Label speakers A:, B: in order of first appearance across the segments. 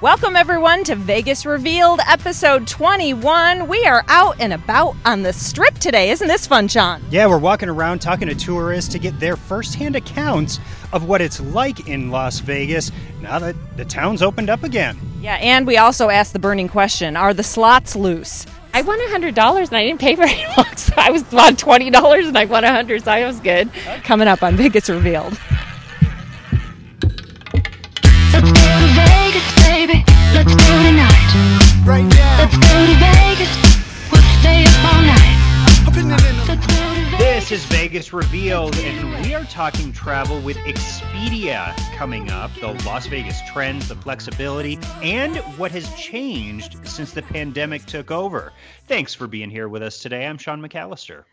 A: Welcome, everyone, to Vegas Revealed, episode 21. We are out and about on the strip today. Isn't this fun, Sean?
B: Yeah, we're walking around talking to tourists to get their firsthand accounts of what it's like in Las Vegas now that the town's opened up again.
A: Yeah, and we also asked the burning question Are the slots loose?
C: I won hundred dollars and I didn't pay very much. So I was on twenty dollars and I won a hundred, so I was good.
A: Coming up on Vegas Revealed.
D: Vegas, baby. Let's go tonight.
E: Right now,
D: Let's go to Vegas. We'll stay up all night.
E: up in the
D: Let's go to Vegas.
B: This is Vegas Revealed, and we are talking travel with Expedia coming up the Las Vegas trends, the flexibility, and what has changed since the pandemic took over. Thanks for being here with us today. I'm Sean McAllister.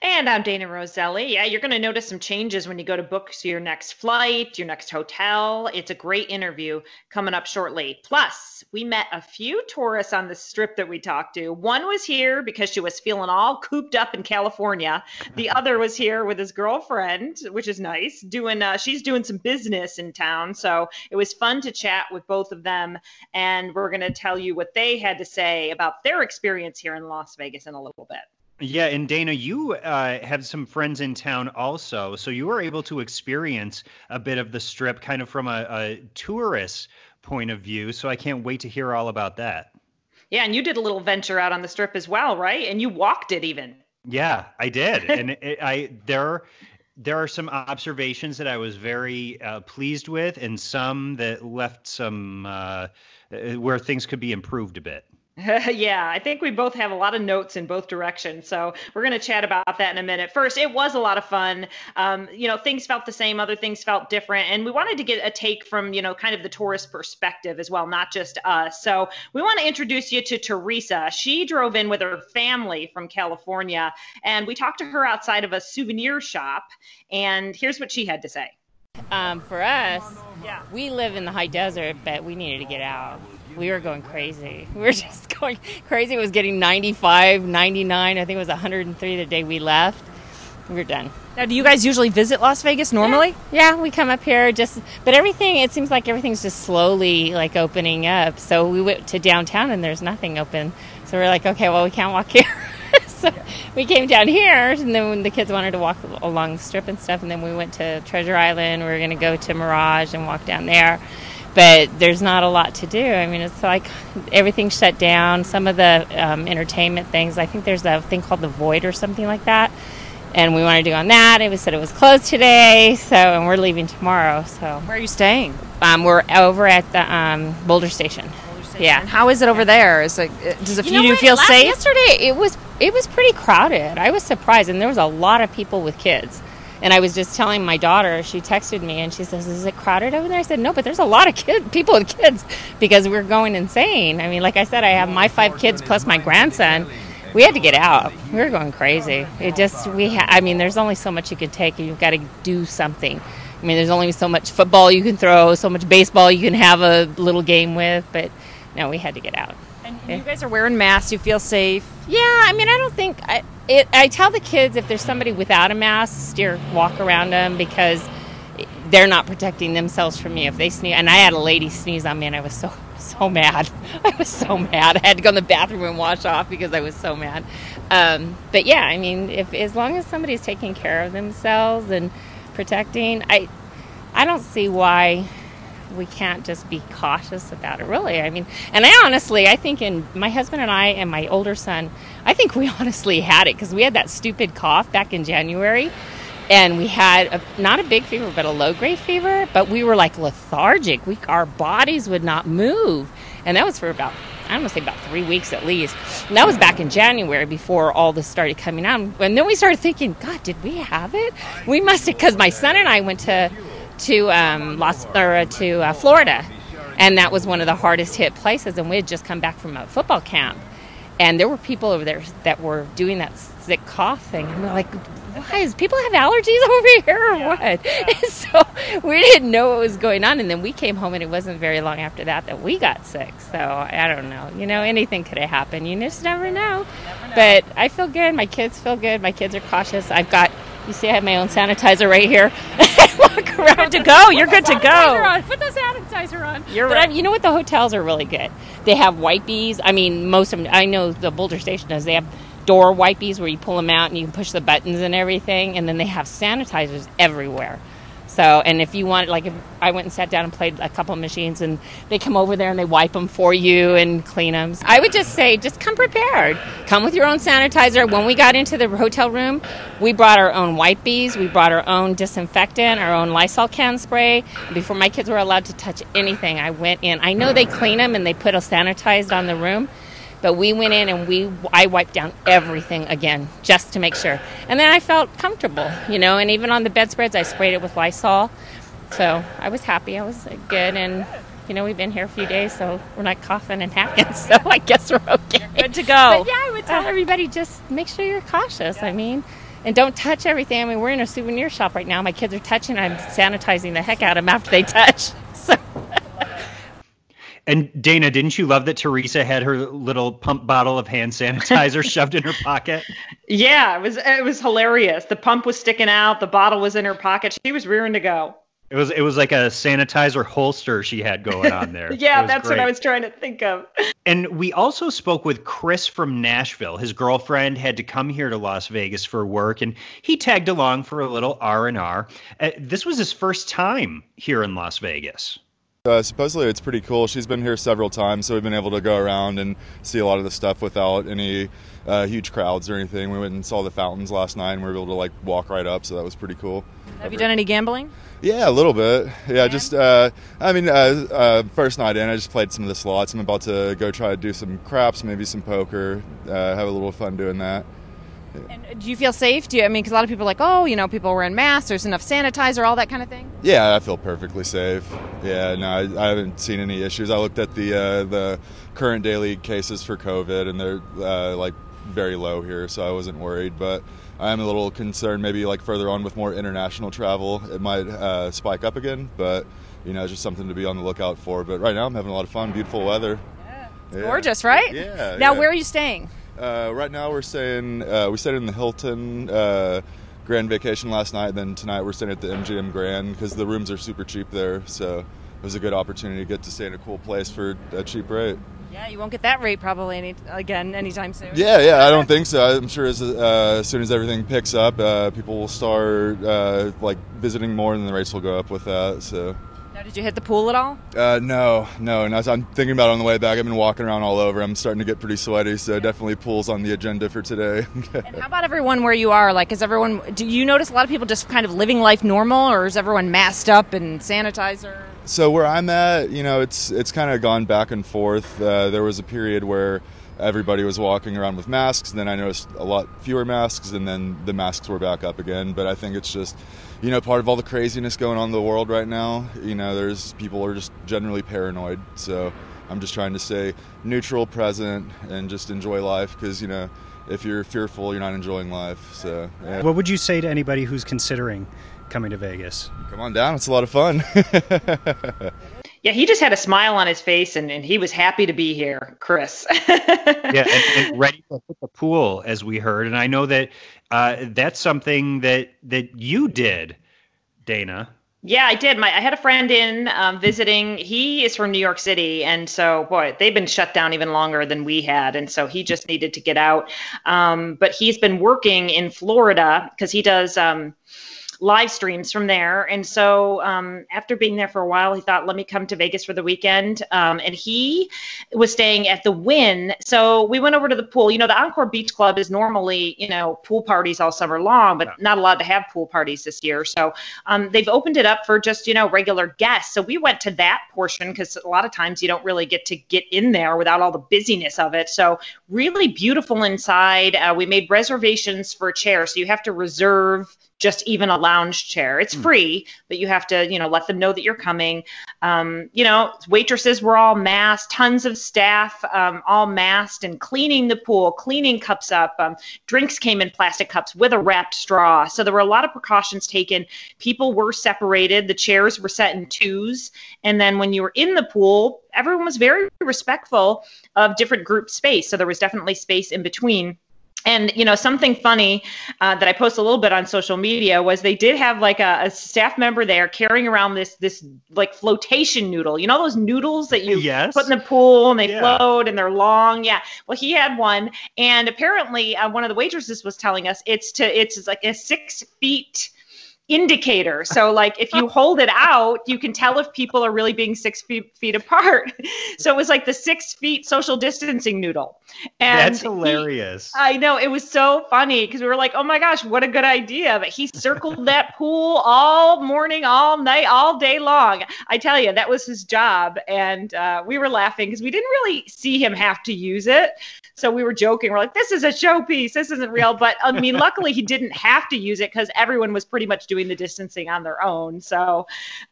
F: And I'm Dayna Roselli. Yeah, you're going to notice some changes when you go to book your next flight, your next hotel. It's a great interview coming up shortly. Plus, we met a few tourists on the strip that we talked to. One was here because she was feeling all cooped up in California. The other was here with his girlfriend, which is nice. Doing, uh, she's doing some business in town, so it was fun to chat with both of them. And we're going to tell you what they had to say about their experience here in Las Vegas in a little bit.
B: Yeah, and Dayna, you uh, have some friends in town also, so you were able to experience a bit of the strip kind of from a, a tourist point of view. So I can't wait to hear all about that.
F: Yeah, and you did a little venture out on the strip as well, right? And you walked it even.
B: Yeah, I did, and it, I there there are some observations that I was very uh, pleased with, and some that left some uh, uh, where things could be improved a bit.
F: yeah, I think we both have a lot of notes in both directions. So we're going to chat about that in a minute. First, it was a lot of fun. Um, you know, things felt the same, other things felt different. And we wanted to get a take from, you know, kind of the tourist perspective as well, not just us. So we want to introduce you to Teresa. She drove in with her family from California, and we talked to her outside of a souvenir shop. And here's what she had to say.
C: Um, for us,
F: Yeah.
C: we live in the high desert, but we needed to get out. We were going crazy. We were just going crazy. It was getting 95, 99. I think it was 103 the day we left. We were done.
A: Now, do you guys usually visit Las Vegas normally?
C: Yeah, we come up here just, but everything, it seems like everything's just slowly like opening up. So we went to downtown and there's nothing open. So we're like, okay, well, we can't walk here. so we came down here and then when the kids wanted to walk along the strip and stuff, and then we went to Treasure Island. We were going to go to Mirage and walk down there. But there's not a lot to do. I mean, it's like everything's shut down. Some of the um, entertainment things, I think there's a thing called the Void or something like that and we wanted to go on that. It was said it was closed today, so and we're leaving tomorrow. So
A: Where are you staying?
C: um, we're over at the um, Boulder Station. Yeah.
A: And how is it over there? Is it, does it
C: You know
A: do you feel
C: Last-
A: safe?
C: Yesterday it was it was pretty crowded. I was surprised, and there was a lot of people with kids. And I was just telling my daughter. She texted me and she says, "Is it crowded over there?" I said, "No, but there's a lot of kid people with kids because we're going insane." I mean, like I said, I have my five kids plus my grandson. We had to get out. We were going crazy. It just we. Ha- I mean, there's only so much you can take, and you've got to do something. I mean, there's only so much football you can throw, so much baseball you can have a little game with, but no, we had to get out.
A: You guys are wearing masks. You feel safe.
C: Yeah, I mean, I don't think I. It, I tell the kids if there's somebody without a mask, steer walk around them because they're not protecting themselves from me if they sneeze. And I had a lady sneeze on me, and I was so so mad. I was so mad. I had to go in the bathroom and wash off because I was so mad. Um, but yeah, I mean, if as long as somebody's taking care of themselves and protecting, I I don't see why we can't just be cautious about it really. I mean and i honestly i think in my husband and i and my older son i think we honestly had it because we had that stupid cough back in january and we had a, not a big fever but a low grade fever but we were like lethargic. We our bodies would not move. And that was for about i don't want to say about three weeks at least. And that was back in january before all this started coming out. And then we started thinking god did we have it? We must have because my son and i went to to um, Las or to uh, Florida, and that was one of the hardest hit places. And we had just come back from a football camp, and there were people over there that were doing that sick cough thing. And we're like, "Why is people have allergies over here or what?" so we didn't know what was going on. And then we came home, and it wasn't very long after that that we got sick. So I don't know. You know, anything could have happened. You just never know. But I feel good. My kids feel good. My kids are cautious. I've got You see, I have my own sanitizer right here. Walk around.
A: Good to go. You're good to go.
C: on. Put the sanitizer on.
A: You're
C: but
A: right.
C: I, you know what? The hotels are really good. They have wipies. I mean, most of them. I know the Boulder Station does. They have door wipies where you pull them out and you can push the buttons and everything. And then they have sanitizers everywhere. So, and if you want, like, if I went and sat down and played a couple machines, and they come over there and they wipe them for you and clean them. I would just say, just come prepared. Come with your own sanitizer. When we got into the hotel room, we brought our own wipies, we brought our own disinfectant, our own Lysol can spray. Before my kids were allowed to touch anything, I went in. I know they clean them and they put a sanitized on the room. But we went in and we I wiped down everything again just to make sure. And then I felt comfortable, you know, and even on the bedspreads I sprayed it with Lysol. So I was happy. I was good and you know, we've been here a few days, so we're not coughing and hacking, so I guess we're okay.
A: Good to go.
C: But yeah, I would tell everybody just make sure you're cautious. I mean, and don't touch everything. I mean, we're in a souvenir shop right now. My kids are touching. I'm sanitizing the heck out of them after they touch.
B: And Dayna, didn't you love that Teresa had her little pump bottle of hand sanitizer shoved in her pocket?
F: Yeah, it was it was hilarious. The pump was sticking out, the bottle was in her pocket. She was rearing to go.
B: It was it was like a sanitizer holster she had going on there.
F: Yeah, that's what I was trying to think of.
B: And we also spoke with Chris from Nashville. His girlfriend had to come here to Las Vegas for work, and he tagged along for a little R and R. Uh, This was his first time here in Las Vegas.
E: Uh, supposedly it's pretty cool. She's been here several times, so we've been able to go around and see a lot of the stuff without any uh, huge crowds or anything. We went and saw the fountains last night, and we were able to like walk right up, so that was pretty cool.
A: Have you done any gambling?
E: Yeah, a little bit. Yeah, just uh, I mean, uh, uh, first night in, I just played some of the slots. I'm about to go try to do some craps, maybe some poker. Uh, have a little fun doing that.
A: And do you feel safe? Do you, I mean, because a lot of people are like, oh, you know, people wearing masks. There's enough sanitizer, all that kind of thing.
E: Yeah, I feel perfectly safe. Yeah, no, I, I haven't seen any issues. I looked at the uh, the current daily cases for COVID, and they're uh, like very low here, so I wasn't worried. But I'm a little concerned, maybe like further on with more international travel, it might uh, spike up again. But you know, it's just something to be on the lookout for. But right now, I'm having a lot of fun. Beautiful weather. Yeah.
A: Gorgeous, right?
E: Yeah.
A: Now,
E: yeah.
A: where are you staying?
E: Uh, right now, we're staying. Uh, we stayed in the Hilton uh, Grand Vacation last night. Then tonight, we're staying at the MGM Grand because the rooms are super cheap there. So it was a good opportunity to get to stay in a cool place for a cheap rate.
A: Yeah, you won't get that rate probably any again anytime soon.
E: Yeah, yeah. I don't think so. I'm sure as uh, as soon as everything picks up, uh, people will start uh, like visiting more, and the rates will go up with that. So.
A: Did you hit the pool at all?
E: Uh, no, no. And as I'm thinking about it on the way back, I've been walking around all over. I'm starting to get pretty sweaty, so definitely pools on the agenda for today.
A: And how about everyone where you are? Like, is everyone? Do you notice a lot of people just kind of living life normal, or is everyone masked up and sanitizer?
E: So where I'm at, you know, it's it's kind of gone back and forth. Uh, there was a period where everybody was walking around with masks, and then I noticed a lot fewer masks, and then the masks were back up again. But I think it's just, you know, part of all the craziness going on in the world right now. You know, there's people are just generally paranoid. So I'm just trying to stay neutral, present, and just enjoy life because you know, if you're fearful, you're not enjoying life. So yeah.
G: What would you say to anybody who's considering coming to Vegas?
E: come on down. It's a lot of fun.
F: Yeah, he just had a smile on his face and, and he was happy to be here, Chris.
B: yeah, and, and ready to hit the pool, as we heard. And I know that uh, that's something that that you did, Dayna.
F: Yeah, I did. My I had a friend in um, visiting. He is from New York City, and so boy, they've been shut down even longer than we had, and so he just needed to get out. Um, but he's been working in Florida because he does. Um, live streams from there. And so um, after being there for a while, he thought, let me come to Vegas for the weekend. Um, and he was staying at the Wynn. So we went over to the pool. You know, the Encore Beach Club is normally, you know, pool parties all summer long, but not allowed to have pool parties this year. So um, they've opened it up for just, you know, regular guests. So we went to that portion because a lot of times you don't really get to get in there without all the busyness of it. So really beautiful inside. Uh, we made reservations for a chair. So you have to reserve just even a lounge chair. It's free, but you have to, you know, let them know that you're coming. Um, you know, waitresses were all masked, tons of staff um, all masked and cleaning the pool, cleaning cups up. Um, drinks came in plastic cups with a wrapped straw. So there were a lot of precautions taken. People were separated. The chairs were set in twos. And then when you were in the pool, everyone was very respectful of different group space. So there was definitely space in between and you know something funny uh, that I posted a little bit on social media was they did have like a, a, staff member there carrying around this this like flotation noodle. You know those noodles that you
B: yes.
F: put in the pool and they
B: Yeah.
F: float and they're long. Yeah. Well, he had one, and apparently uh, one of the waitresses was telling us it's to it's like a six feet indicator. So like if you hold it out, you can tell if people are really being six feet, feet apart. So it was like the six feet social distancing noodle. And
B: That's
F: he-
B: hilarious.
F: I know it was so funny because we were like, "Oh my gosh, what a good idea!" But he circled that pool all morning, all night, all day long. I tell you, that was his job, and uh, we were laughing because we didn't really see him have to use it. So we were joking. We're like, "This is a showpiece. This isn't real." But I mean, luckily he didn't have to use it because everyone was pretty much doing the distancing on their own. So,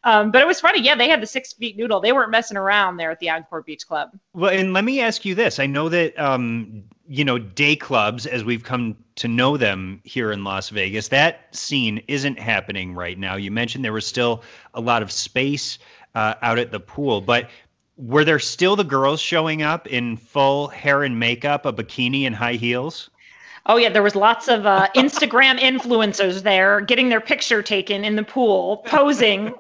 F: um, but it was funny. Yeah, they had the six feet noodle. They weren't messing around there at the Encore Beach Club.
B: Well, and let me ask you this. I know that, um, you know, day clubs, as we've come to know them here in Las Vegas, that scene isn't happening right now. You mentioned there was still a lot of space uh, out at the pool, but were there still the girls showing up in full hair and makeup, a bikini, and high heels?
F: Oh yeah, there was lots of uh, Instagram influencers there getting their picture taken in the pool, posing.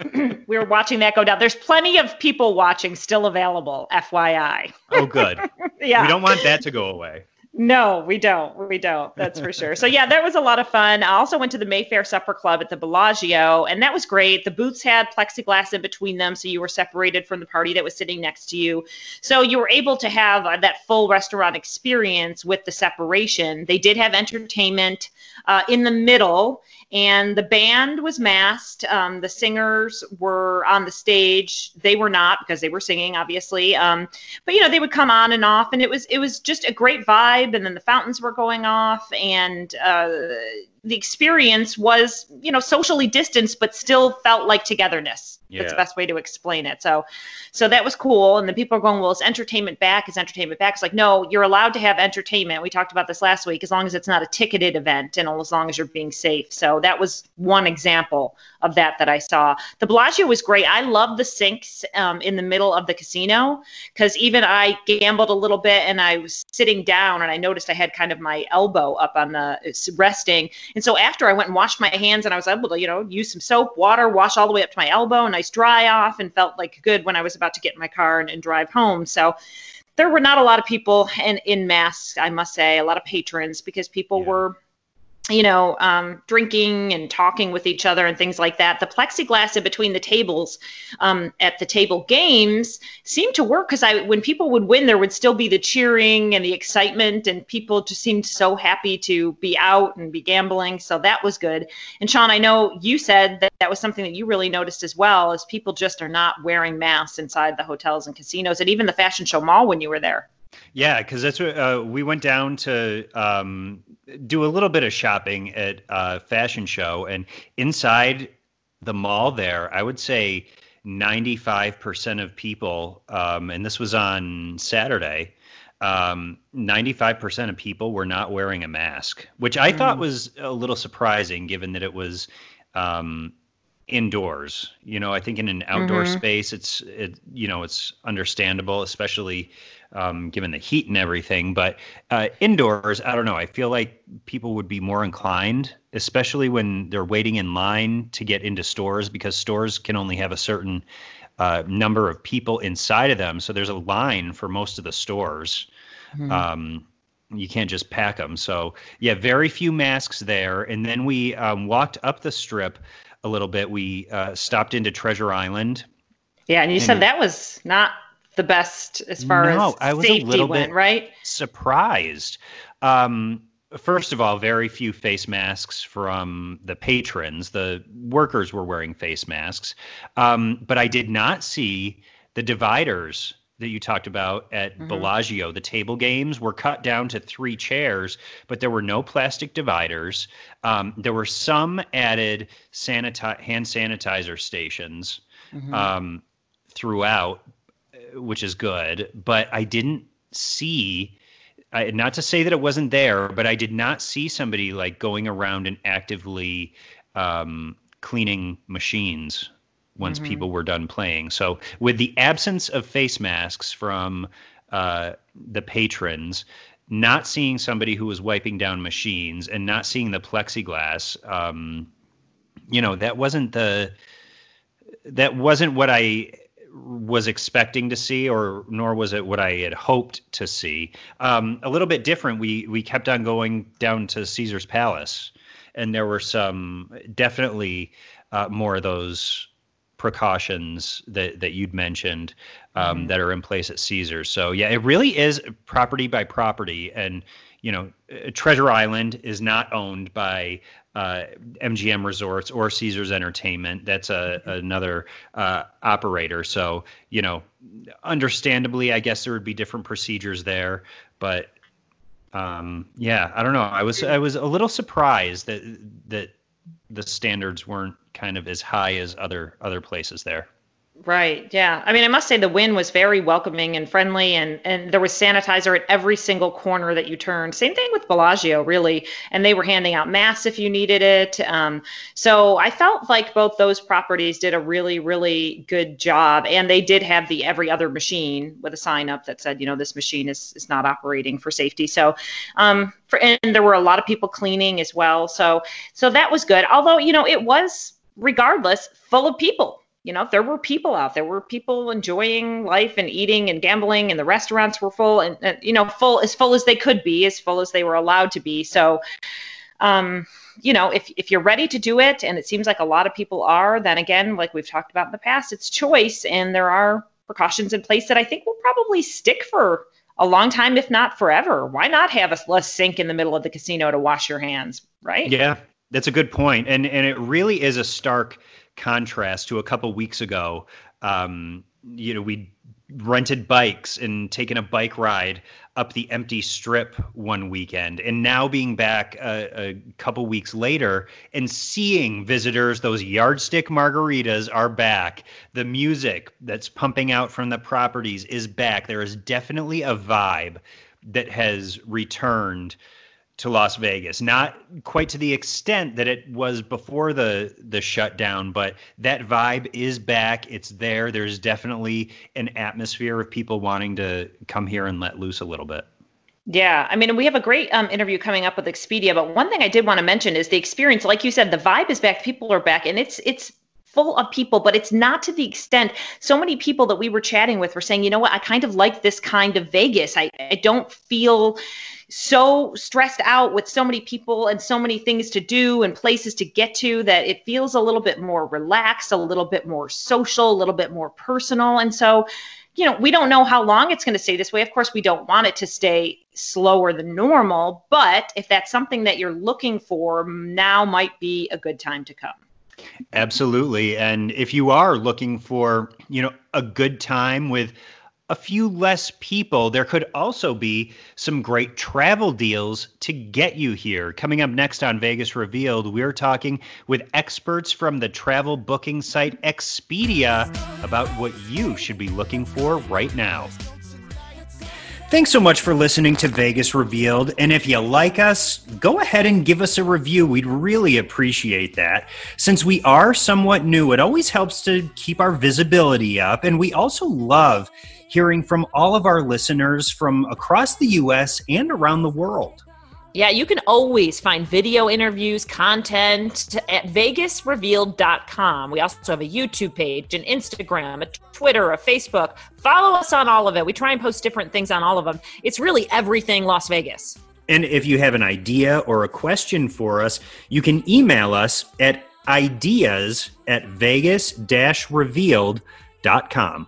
F: we were watching that go down. There's plenty of people watching still available, FYI.
B: Oh, good.
F: Yeah.
B: We don't want that to go away.
F: No, we don't. We don't. That's for sure. So yeah, that was a lot of fun. I also went to the Mayfair Supper Club at the Bellagio, and that was great. The booths had plexiglass in between them, so you were separated from the party that was sitting next to you. So you were able to have uh, that full restaurant experience with the separation. They did have entertainment uh, in the middle, and the band was masked. Um, the singers were on the stage. They were not because they were singing, obviously. Um, but you know, they would come on and off, and it was it was just a great vibe. And then the fountains were going off, and uh, the experience was you know socially distanced, but still felt like togetherness. That's the best way to explain it. So, so that was cool. And the people are going, well, is entertainment back? Is entertainment back? It's like, no, you're allowed to have entertainment. We talked about this last week, as long as it's not a ticketed event and as long as you're being safe. So that was one example of that that I saw. The Bellagio was great. I love the sinks um, in the middle of the casino because even I gambled a little bit and I was sitting down and I noticed I had kind of my elbow up on the resting. And so after I went and washed my hands and I was able to, you know, use some soap, water, wash all the way up to my elbow, a nice dry off, and felt like good when I was about to get in my car and, and drive home. So there were not a lot of people in, in masks, I must say, a lot of patrons because people
B: Yeah.
F: were you know, um, drinking and talking with each other and things like that. The plexiglass in between the tables um, at the table games seemed to work because I, when people would win, there would still be the cheering and the excitement, and people just seemed so happy to be out and be gambling. So that was good. And Sean, I know you said that that was something that you really noticed as well, as people just are not wearing masks inside the hotels and casinos, and even the Fashion Show Mall when you were there.
B: Yeah, because that's what uh, we went down to um, do a little bit of shopping at a Fashion Show, and inside the mall there, I would say 95% of people, um, and this was on Saturday, um, 95% of people were not wearing a mask, which I thought was a little surprising given that it was um, indoors. You know, I think in an outdoor space, it's it you know it's understandable, especially um, given the heat and everything. But uh, indoors, I don't know. I feel like people would be more inclined, especially when they're waiting in line to get into stores, because stores can only have a certain uh, number of people inside of them. So there's a line for most of the stores. Um, you can't just pack them. So yeah, very few masks there. And then we um, walked up the strip a little bit. We uh, stopped into Treasure Island.
F: Yeah, and you
B: And-
F: said that was not the best as far
B: No,
F: as
B: I was a
F: safety
B: little
F: went,
B: bit-
F: right?
B: surprised. Um, first of all, very few face masks from the patrons. The workers were wearing face masks, um, but I did not see the dividers that you talked about at Bellagio. The table games were cut down to three chairs, but there were no plastic dividers. Um, there were some added saniti- hand sanitizer stations um, throughout, which is good. But I didn't see I, not to say that it wasn't there, but I did not see somebody like going around and actively um, cleaning machines once people were done playing. So, with the absence of face masks from uh, the patrons, not seeing somebody who was wiping down machines and not seeing the plexiglass, um, you know, that wasn't the that wasn't what I was expecting to see, or nor was it what I had hoped to see. Um, a little bit different. We we kept on going down to Caesars Palace, and there were some definitely uh, more of those precautions that that you'd mentioned um, mm-hmm. that are in place at Caesars. So yeah, it really is property by property, and you know, Treasure Island is not owned by uh, MGM Resorts or Caesars Entertainment. That's a another uh, operator. So you know, understandably, I guess there would be different procedures there. But um, yeah, I don't know. I was I was a little surprised that that the standards weren't kind of as high as other other places there.
F: Right. Yeah. I mean, I must say the Wynn was very welcoming and friendly, and and there was sanitizer at every single corner that you turned. Same thing with Bellagio, really, and they were handing out masks if you needed it. Um, so I felt like both those properties did a really, really good job, and they did have the every other machine with a sign up that said, you know, this machine is is not operating for safety. So, um, for, and there were a lot of people cleaning as well. So so that was good. Although you know, it was regardless full of people you know there were people out there were people enjoying life and eating and gambling and the restaurants were full and, and you know full as full as they could be as full as they were allowed to be. So um, you know if, if you're ready to do it and it seems like a lot of people are then again like we've talked about in the past it's choice and there are precautions in place that i think will probably stick for a long time if not forever. Why not have a, a sink in the middle of the casino to wash your hands right?
B: Yeah that's a good point and and it really is a stark contrast to a couple weeks ago. Um, you know, we rented bikes and taken a bike ride up the empty strip one weekend. And now being back a, a, couple weeks later and seeing visitors those yardstick margaritas are back. The music that's pumping out from the properties is back. There is definitely a vibe that has returned to Las Vegas. Not quite to the extent that it was before the the shutdown, but that vibe is back. It's there. There's definitely an atmosphere of people wanting to come here and let loose a little bit.
F: Yeah, I mean, we have a great um, interview coming up with Expedia, but one thing I did want to mention is the experience. Like you said, the vibe is back. People are back, and it's it's full of people, but it's not to the extent so many people that we were chatting with were saying, you know what, I kind of like this kind of Vegas. I, I don't feel so stressed out with so many people and so many things to do and places to get to that it feels a little bit more relaxed, a little bit more social, a little bit more personal. And so, you know, we don't know how long it's going to stay this way. Of course, we don't want it to stay slower than normal, but if that's something that you're looking for, now might be a good time to come.
B: Absolutely. And if you are looking for, you know, a good time with a few less people, there could also be some great travel deals to get you here. Coming up next on Vegas Revealed, we're talking with experts from the travel booking site Expedia about what you should be looking for right now. Thanks so much for listening to Vegas Revealed. And if you like us, go ahead and give us a review. We'd really appreciate that. Since we are somewhat new, it always helps to keep our visibility up. And we also love hearing from all of our listeners from across the U.S. and around the world.
H: Yeah, you can always find video interviews, content at vegasrevealed.com. We also have a YouTube page, an Instagram, a Twitter, a Facebook. Follow us on all of it. We try and post different things on all of them. It's really everything Las Vegas.
B: And if you have an idea or a question for us, you can email us at ideas at vegas revealed.com.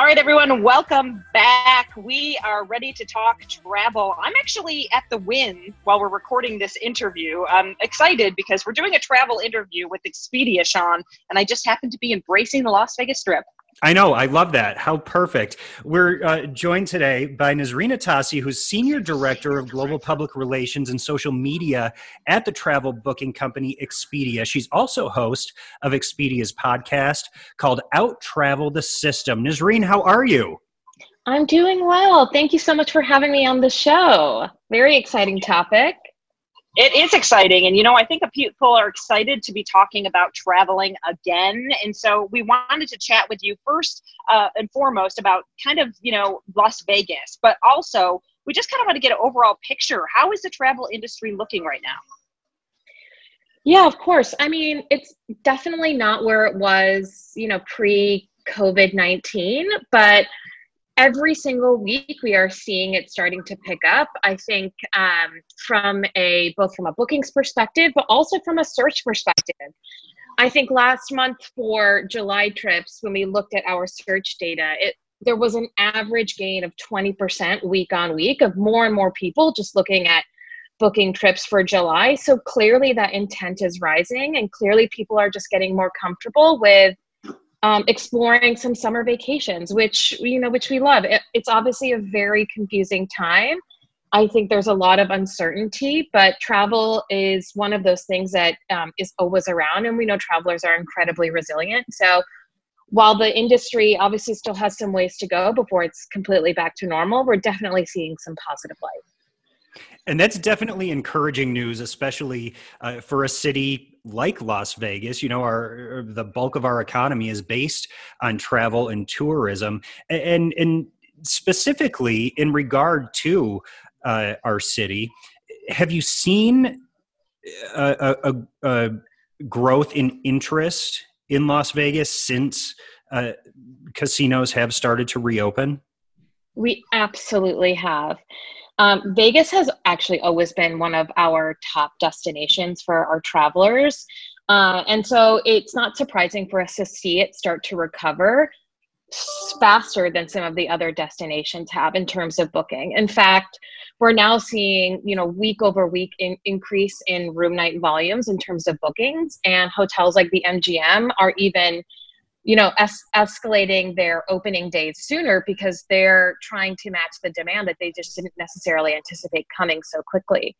I: All right, everyone, welcome back. We are ready to talk travel. I'm actually at the Wynn while we're recording this interview. I'm excited because we're doing a travel interview with Expedia, Sean, and I just happen to be embracing the Las Vegas Strip.
B: I know. I love that. How perfect. We're uh, joined today by Nisreene Atassi, who's Senior Director of Global Public Relations and Social Media at the travel booking company Expedia. She's also host of Expedia's podcast called Out Travel the System. Nisreene, how are you?
J: I'm doing well. Thank you so much for having me on the show. Very exciting topic.
I: It is exciting. And, you know, I think people are excited to be talking about traveling again. And so we wanted to chat with you first uh, and foremost about kind of, you know, Las Vegas, but also we just kind of want to get an overall picture. How is the travel industry looking right now?
J: Yeah, of course. I mean, it's definitely not where it was, you know, pre COVID 19, but every single week we are seeing it starting to pick up. I think um, from a both from a bookings perspective but also from a search perspective. I think last month for july trips when we looked at our search data it there was an average gain of 20% week on week of more and more people just looking at booking trips for july. So clearly that intent is rising and clearly people are just getting more comfortable with um, exploring some summer vacations, which you know, which we love. It, it's obviously a very confusing time. I think there's a lot of uncertainty, but travel is one of those things that um, is always around, and we know travelers are incredibly resilient. So, while the industry obviously still has some ways to go before it's completely back to normal, we're definitely seeing some positive light.
G: And that's definitely encouraging news, especially uh, for a city like Las Vegas. You know, our the bulk of our economy is based on travel and tourism, and and specifically in regard to uh, our city, have you seen a, a, a, growth in interest in Las Vegas since uh, casinos have started to reopen?
J: We absolutely have. Um, Vegas has actually always been one of our top destinations for our travelers. Uh, and so it's not surprising for us to see it start to recover faster than some of the other destinations have in terms of booking. In fact, we're now seeing, you know, week over week in, increase in room night volumes in terms of bookings and hotels like the MGM are even you know es- escalating their opening days sooner because they're trying to match the demand that they just didn't necessarily anticipate coming so quickly.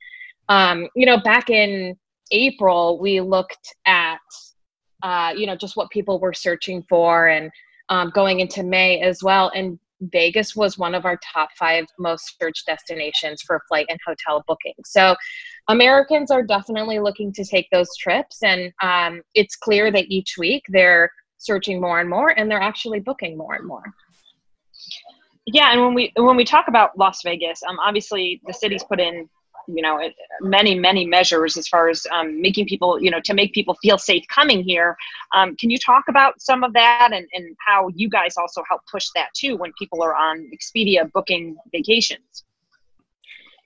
J: Um, you know back in april we looked at uh, you know just what people were searching for and um, going into may as well and vegas was one of our top five most searched destinations for flight and hotel bookings. So americans are definitely looking to take those trips and um, it's clear that each week they're searching more and more and they're actually booking more and more.
I: Yeah and when we when we talk about las vegas um, obviously the city's put in you know many many measures as far as um, making people you know to make people feel safe coming here. Um, can you talk about some of that and, and how you guys also help push that too when people are on expedia booking vacations?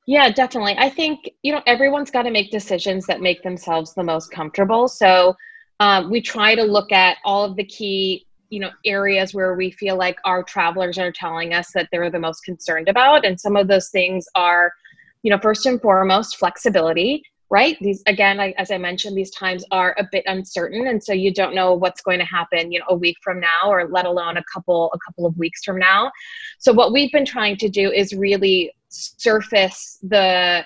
J: Yeah definitely. I think you know everyone's got to make decisions that make themselves the most comfortable. So um, we try to look at all of the key you know areas where we feel like our travelers are telling us that they're the most concerned about. And some of those things are you know first and foremost flexibility right? These again I, as i mentioned these times are a bit uncertain. And so you don't know what's going to happen you know a week from now or let alone a couple a couple of weeks from now. So what we've been trying to do is really surface the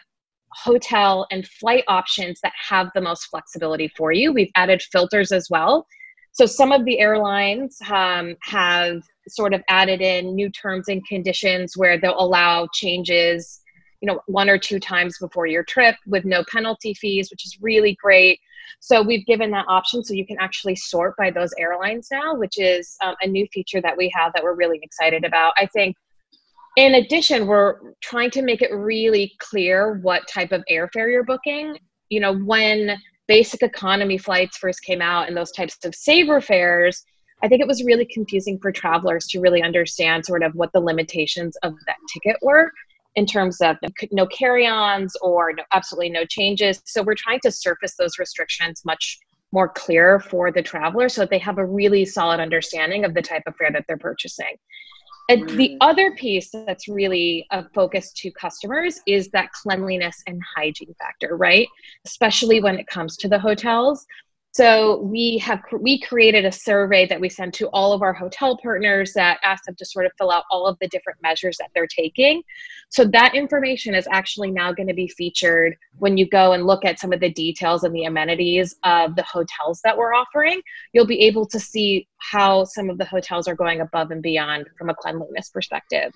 J: hotel and flight options that have the most flexibility for you. We've added filters as well. So some of the airlines um, have sort of added in new terms and conditions where they'll allow changes, you know, one or two times before your trip with no penalty fees, which is really great. So we've given that option so you can actually sort by those airlines now, which is um, a new feature that we have that we're really excited about. I think in addition, we're trying to make it really clear what type of airfare you're booking. You know, when basic economy flights first came out and those types of saver fares, I think it was really confusing for travelers to really understand sort of what the limitations of that ticket were in terms of no carry-ons or no, absolutely no changes. So we're trying to surface those restrictions much more clear for the traveler so that they have a really solid understanding of the type of fare that they're purchasing. And the other piece that's really a focus to customers is that cleanliness and hygiene factor, right? Especially when it comes to the hotels. So we have we created a survey that we send to all of our hotel partners that ask them to sort of fill out all of the different measures that they're taking. So that information is actually now going to be featured when you go and look at some of the details and the amenities of the hotels that we're offering. You'll be able to see how some of the hotels are going above and beyond from a cleanliness perspective.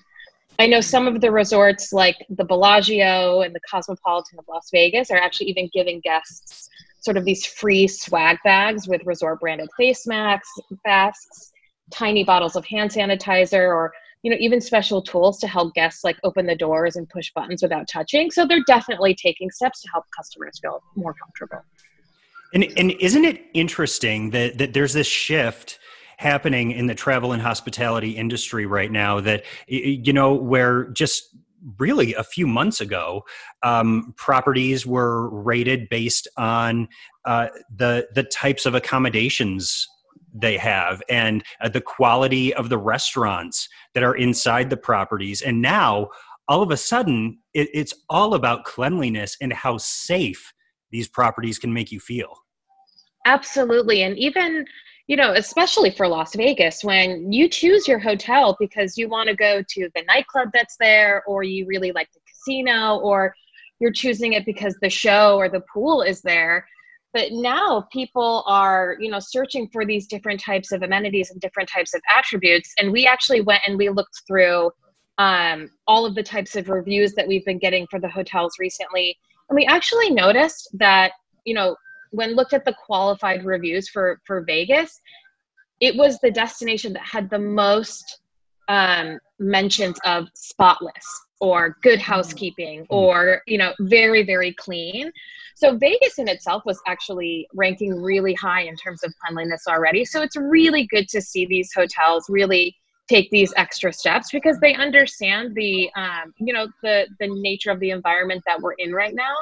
J: I know some of the resorts like the Bellagio and the Cosmopolitan of Las Vegas are actually even giving guests sort of these free swag bags with resort branded face masks, masks, tiny bottles of hand sanitizer, or you know even special tools to help guests like open the doors and push buttons without touching. So they're definitely taking steps to help customers feel more comfortable.
B: And, and isn't it interesting that, that there's this shift happening in the travel and hospitality industry right now that you know where just really a few months ago um, properties were rated based on uh, the the types of accommodations they have and uh, the quality of the restaurants that are inside the properties. And now all of a sudden it, it's all about cleanliness and how safe these properties can make you feel.
J: Absolutely. And even you know especially for las vegas when you choose your hotel because you want to go to the nightclub that's there or you really like the casino or you're choosing it because the show or the pool is there. But now people are you know searching for these different types of amenities and different types of attributes. And we actually went and we looked through um, all of the types of reviews that we've been getting for the hotels recently. And we actually noticed that you know when looked at the qualified reviews for for vegas it was the destination that had the most um, mentions of spotless or good mm. housekeeping mm. or you know very very clean so Vegas in itself was actually ranking really high in terms of cleanliness already. So it's really good to see these hotels really take these extra steps because they understand the um, you know the the nature of the environment that we're in right now.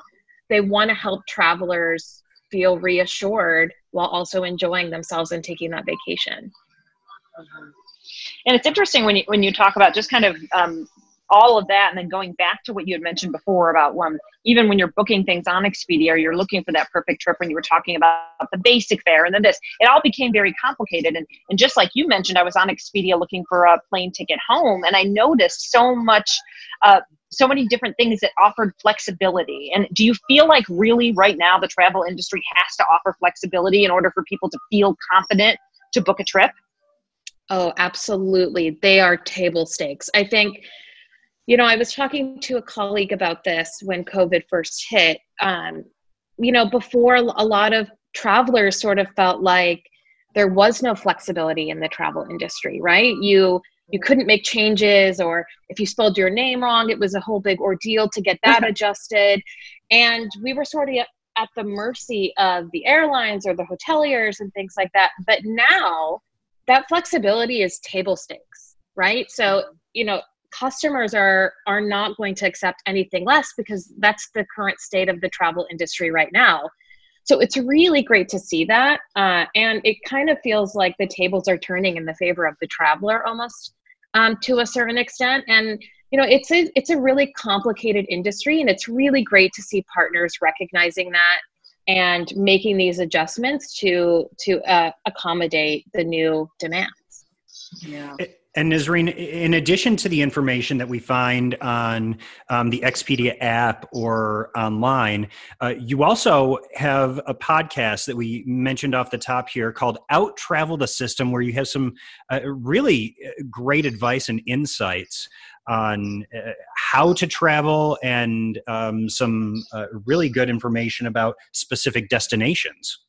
J: They want to help travelers feel reassured while also enjoying themselves and taking that vacation.
I: And it's interesting when you when you talk about just kind of um, all of that and then going back to what you had mentioned before about um, even when you're booking things on expedia you're looking for that perfect trip when you were talking about the basic fare and then this it all became very complicated and, and just like you mentioned i was on expedia looking for a plane ticket home and i noticed so much uh, so many different things that offered flexibility and do you feel like really right now the travel industry has to offer flexibility in order for people to feel confident to book a trip
J: Oh, absolutely. They are table stakes. I think you know, I was talking to a colleague about this when COVID first hit. Um, you know, before a lot of travelers sort of felt like there was no flexibility in the travel industry, right? You you couldn't make changes or if you spelled your name wrong, it was a whole big ordeal to get that adjusted. And we were sort of at the mercy of the airlines or the hoteliers and things like that. But now that flexibility is table stakes, right? So, you know, customers are are not going to accept anything less because that's the current state of the travel industry right now so it's really great to see that uh, and it kind of feels like the tables are turning in the favor of the traveler almost um, to a certain extent. And you know it's a it's a really complicated industry and it's really great to see partners recognizing that and making these adjustments to to uh, accommodate the new demands.
I: Yeah
B: and Nisreene, in addition to the information that we find on um, the Expedia app or online, uh, you also have a podcast that we mentioned off the top here called Out Travel the System, where you have some uh, really uh, great advice and insights on uh, how to travel and um, some uh, really good information about specific destinations.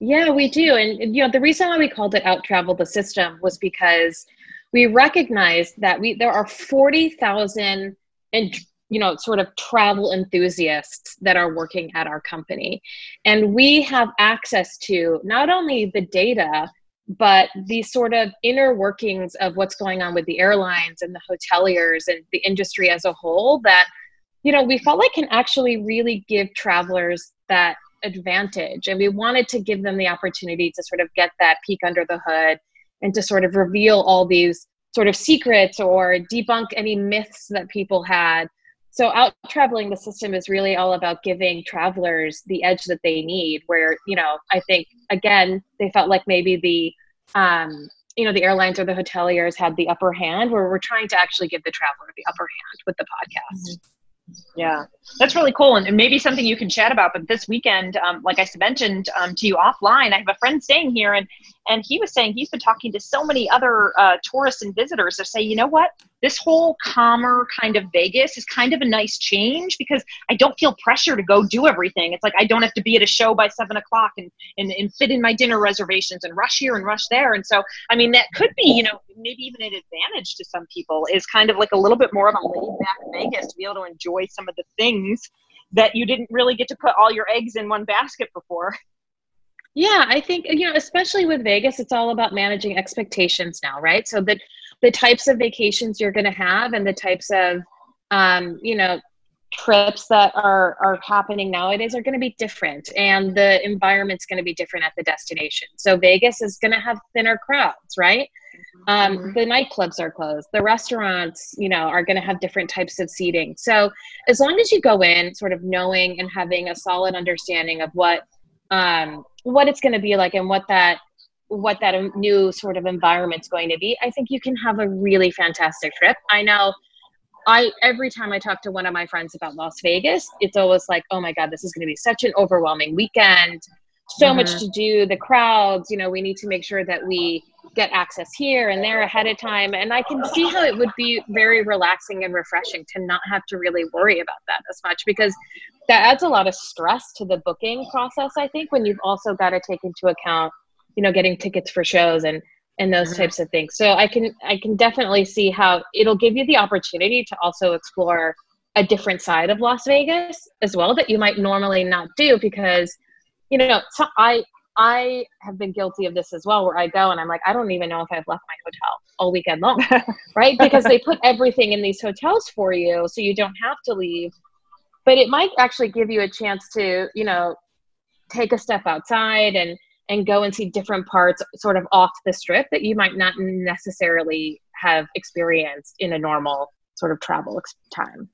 J: Yeah, we do. And, you know, the reason why we called it Out Travel the System was because we recognize that we there are 40,000 and you know sort of travel enthusiasts that are working at our company. And we have access to not only the data but the sort of inner workings of what's going on with the airlines and the hoteliers and the industry as a whole that you know we felt like can actually really give travelers that advantage. And we wanted to give them the opportunity to sort of get that peek under the hood and to sort of reveal all these sort of secrets or debunk any myths that people had. So out traveling the system is really all about giving travelers the edge that they need where, you know, I think again, they felt like maybe the um, you know, the airlines or the hoteliers had the upper hand where we're trying to actually give the traveler the upper hand with the podcast. Mm-hmm.
I: Yeah, that's really cool, and, maybe something you can chat about. But this weekend, um, like I mentioned um, to you offline, I have a friend staying here, and And he was saying he's been talking to so many other uh, tourists and visitors that say, you know what, this whole calmer kind of Vegas is kind of a nice change because I don't feel pressure to go do everything. It's like I don't have to be at a show by seven o'clock and, and, and fit in my dinner reservations and rush here and rush there. And so, I mean, that could be, you know, maybe even an advantage to some people is kind of like a little bit more of a laid back Vegas to be able to enjoy some of the things that you didn't really get to put all your eggs in one basket before.
J: Yeah, I think you know, especially with Vegas, it's all about managing expectations now, right? So that the types of vacations you're going to have and the types of um, you know trips that are are happening nowadays are going to be different and the environment's going to be different at the destination. So vegas is going to have thinner crowds right? Um,
I: Mm-hmm.
J: the nightclubs are closed. The restaurants you know are going to have different types of seating. So as long as you go in sort of knowing and having a solid understanding of what um, what it's going to be like and what that what that new sort of environment's going to be i think you can have a really fantastic trip i know I every time I talk to one of my friends about Las Vegas, it's always like, oh my God, this is going to be such an overwhelming weekend. So much
I: Mhm.
J: to do, the crowds, you know, we need to make sure that we get access here and there ahead of time. And I can see how it would be very relaxing and refreshing to not have to really worry about that as much because that adds a lot of stress to the booking process, I think, when you've also got to take into account, you know, getting tickets for shows and and those mm-hmm. types of things. So I can I can definitely see how it'll give you the opportunity to also explore a different side of Las Vegas as well that you might normally not do because you know so I I have been guilty of this as well where I go and I'm like I don't even know if I've left my hotel all weekend long right? Because they put everything in these hotels for you so you don't have to leave. But it might actually give you a chance to you know take a step outside and and go and see different parts sort of off the strip that you might not necessarily have experienced in a normal sort of travel time.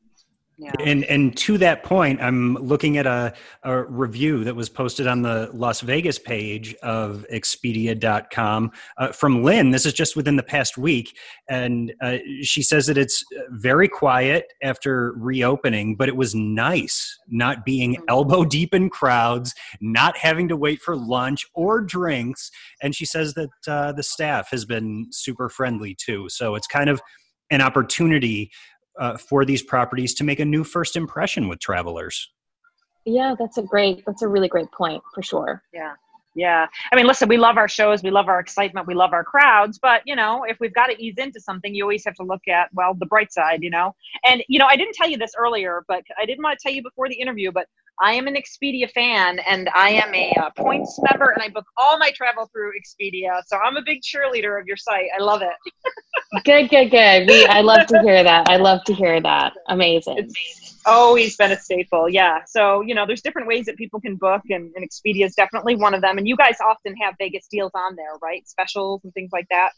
I: Yeah.
G: And and to that point, I'm looking at a, a review that was posted on the Las Vegas page of Expedia.com uh, from Lynn. This is just within the past week, and uh, she says that it's very quiet after reopening, but it was nice not being elbow deep in crowds, not having to wait for lunch or drinks, and she says that uh, the staff has been super friendly too. So it's kind of an opportunity uh, for these properties to make a new first impression with travelers.
J: Yeah, that's a great, that's a really great point for sure.
I: Yeah. Yeah. I mean, listen, we love our shows, we love our excitement, we love our crowds, but you know, if we've got to ease into something, you always have to look at, well, the bright side, you know. And you know, I didn't tell you this earlier, but I didn't want to tell you before the interview, but I am an Expedia fan and I am a uh, points member and I book all my travel through Expedia. So I'm a big cheerleader of your site. I love it.
J: Good, good, good. We, I love to hear that. I love to hear that. Amazing.
I: It's always been a staple. Yeah. So, you know, there's different ways that people can book, and, and Expedia is definitely one of them. And you guys often have Vegas deals on there, right? Specials and things like that.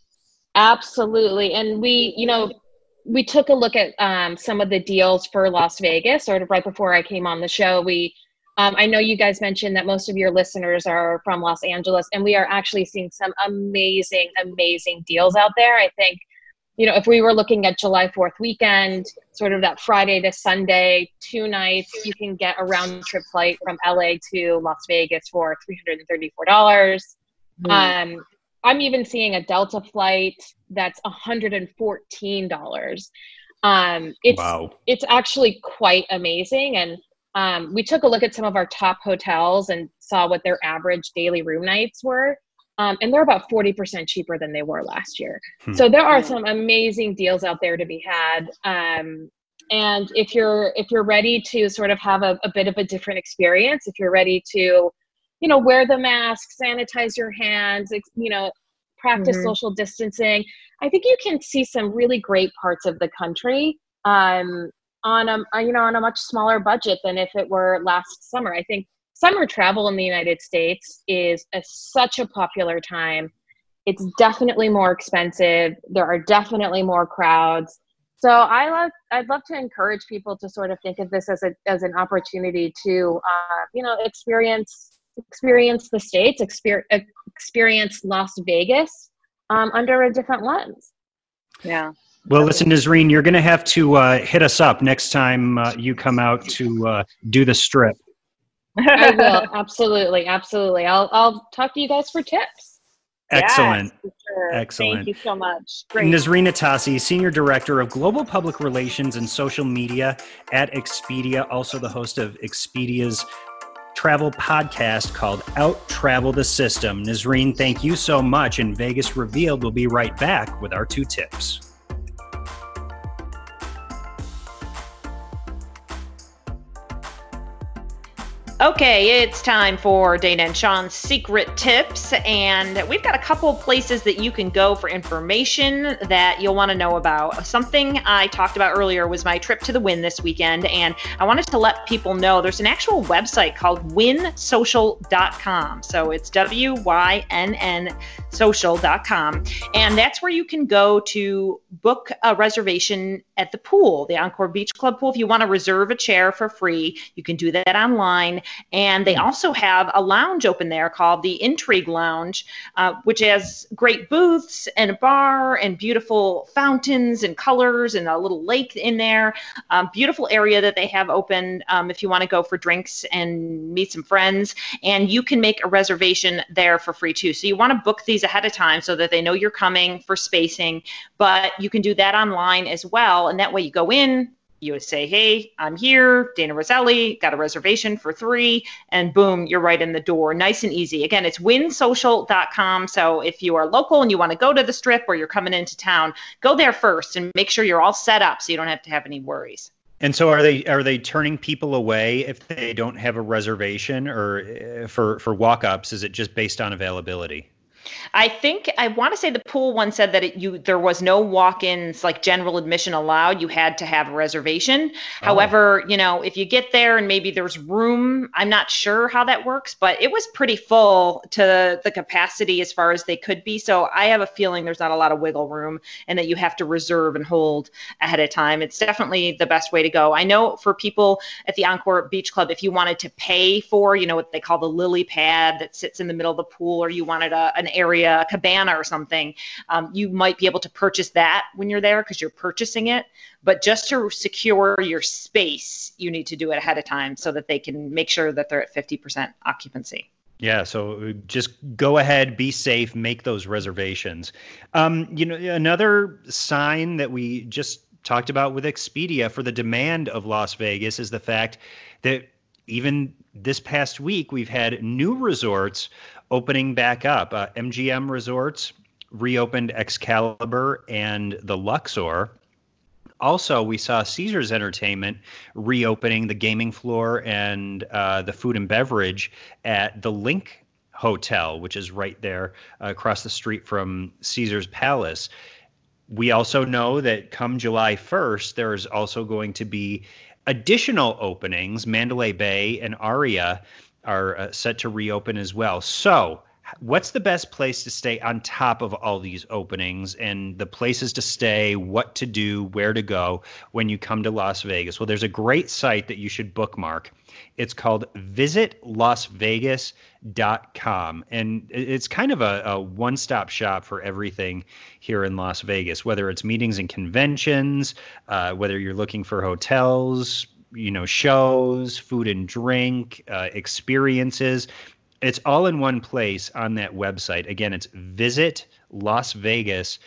J: Absolutely. And we, you know, we took a look at um, some of the deals for Las Vegas, sort of right before I came on the show. We, um, I know you guys mentioned that most of your listeners are from Los Angeles, and we are actually seeing some amazing, amazing deals out there. I think, you know, if we were looking at July 4th weekend, sort of that Friday to Sunday, two nights, you can get a round trip flight from LA to Las Vegas for $334. Um, I'm even seeing a Delta flight that's $114. Um, it's
G: Wow.
J: it's actually quite amazing, and um, we took a look at some of our top hotels and saw what their average daily room nights were, um, and they're about 40% cheaper than they were last year.
G: Hmm.
J: So there are some amazing deals out there to be had. Um, and if you're if you're ready to sort of have a, a bit of a different experience, if you're ready to you know wear the mask sanitize your hands you know practice
I: Mhm.
J: social distancing. I think you can see some really great parts of the country um, on a uh, you know on a much smaller budget than if it were last summer. I think summer travel in the united states is a, such a popular time. It's definitely more expensive. There are definitely more crowds. So I love, I'd love to encourage people to sort of think of this as a as an opportunity to, uh, you know, experience experience the states, experience experience Las Vegas um, under a different lens.
I: Yeah.
G: Well, listen, Nisreene, you're going to have to uh, hit us up next time uh, you come out to uh, do the strip.
J: I will absolutely, absolutely. I'll I'll talk to you guys for tips.
G: Excellent.
I: Yes, sure.
G: Excellent.
I: Thank you so much. Great.
G: Nisreene Atassi, Senior Director of Global Public Relations and Social Media at Expedia, also the host of Expedia's travel podcast called Out Travel the System. Nisreene, thank you so much. And Vegas Revealed will be right back with our two tips.
F: Okay, it's time for Dayna and Sean's secret tips. And we've got a couple places that you can go for information that you'll want to know about. Something I talked about earlier was my trip to the Wynn this weekend. And I wanted to let people know there's an actual website called wynnsocial.com. So it's W Y N N social.com. And that's where you can go to book a reservation at the pool, the Encore Beach Club pool. If you want to reserve a chair for free, you can do that online. And they also have a lounge open there called the Intrigue Lounge, uh, which has great booths and a bar and beautiful fountains and colors and a little lake in there. Um, beautiful area that they have open um, if you want to go for drinks and meet some friends. And you can make a reservation there for free too. So you want to book these ahead of time so that they know you're coming for spacing. But you can do that online as well. And that way you go in, you say, Hey, I'm here, Dayna Roselli, got a reservation for three, and boom, you're right in the door. Nice and easy. Again, it's wynnsocial.com. So if you are local and you want to go to the strip or you're coming into town, go there first and make sure you're all set up so you don't have to have any worries.
B: And so are they are they turning people away if they don't have a reservation or uh, for for walk-ups is it just based on availability?
F: I think I want to say the pool one said that it, you there was no walk-ins like general admission allowed. You had to have a reservation. Oh. However, you know, if you get there and maybe there's room, I'm not sure how that works, but it was pretty full to the capacity as far as they could be. So I have a feeling there's not a lot of wiggle room and that you have to reserve and hold ahead of time. It's definitely the best way to go. I know for people at the Encore Beach Club, if you wanted to pay for, you know, what they call the lily pad that sits in the middle of the pool, or you wanted a, an area, a cabana or something, um, you might be able to purchase that when you're there because you're purchasing it. But just to secure your space, you need to do it ahead of time so that they can make sure that they're at 50% occupancy.
B: Yeah, so just go ahead, be safe, make those reservations. Um, you know, another sign that we just talked about with Expedia for the demand of Las Vegas is the fact that even this past week we've had new resorts opening back up. Uh, MGM Resorts reopened Excalibur and the Luxor. Also, we saw Caesars Entertainment reopening the gaming floor and uh, the food and beverage at the LINQ Hotel, which is right there uh, across the street from Caesars Palace. We also know that come July 1st, there's also going to be additional openings. Mandalay Bay and Aria are uh, set to reopen as well. So, what's the best place to stay on top of all these openings and the places to stay, what to do, where to go when you come to Las Vegas? Well, there's a great site that you should bookmark. It's called visitlasvegas.com. And it's kind of a, a one stop shop for everything here in Las Vegas, whether it's meetings and conventions, uh, whether you're looking for hotels, you know shows food and drink uh, experiences it's all in one place on that website. Again it's visit lasvegas.com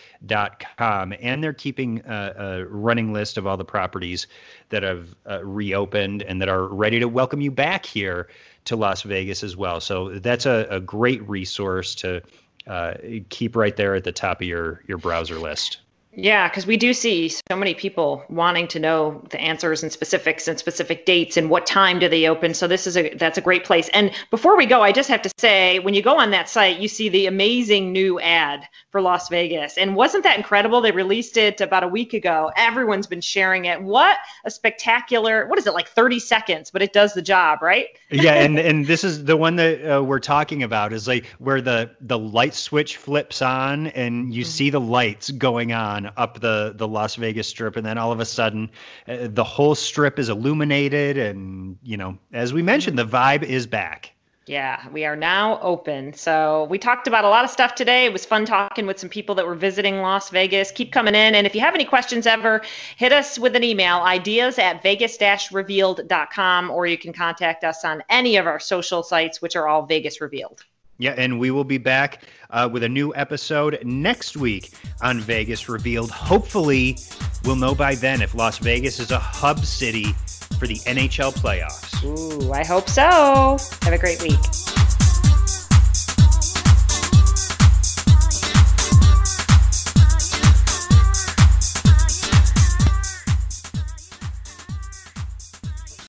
B: and they're keeping a, a, running list of all the properties that have uh, reopened and that are ready to welcome you back here to las vegas as well. So that's a, a great resource to uh, keep right there at the top of your your browser list
F: yeah, because we do see so many people wanting to know the answers and specifics and specific dates and what time do they open. So this is a that's a great place. And before we go, I just have to say, when you go on that site, you see the amazing new ad for Las Vegas. And wasn't that incredible? They released it about a week ago. Everyone's been sharing it. What a spectacular! What is it like? Thirty seconds, but it does the job, right?
B: yeah, and and this is the one that uh, we're talking about is like where the the light switch flips on and you mm-hmm. see the lights going up the the Las Vegas Strip, and then all of a sudden, uh, the whole strip is illuminated, and you know, as we mentioned, the vibe is back.
F: Yeah, we are now open. So we talked about a lot of stuff today. It was fun talking with some people that were visiting Las Vegas. Keep coming in. And if you have any questions ever, hit us with an email, ideas at vegas-revealed.com, or you can contact us on any of our social sites, which are all Vegas Revealed.
B: Yeah, and we will be back uh, with a new episode next week on Vegas Revealed. Hopefully, we'll know by then if Las Vegas is a hub city for the NHL playoffs.
F: Ooh, I hope so. Have a great week.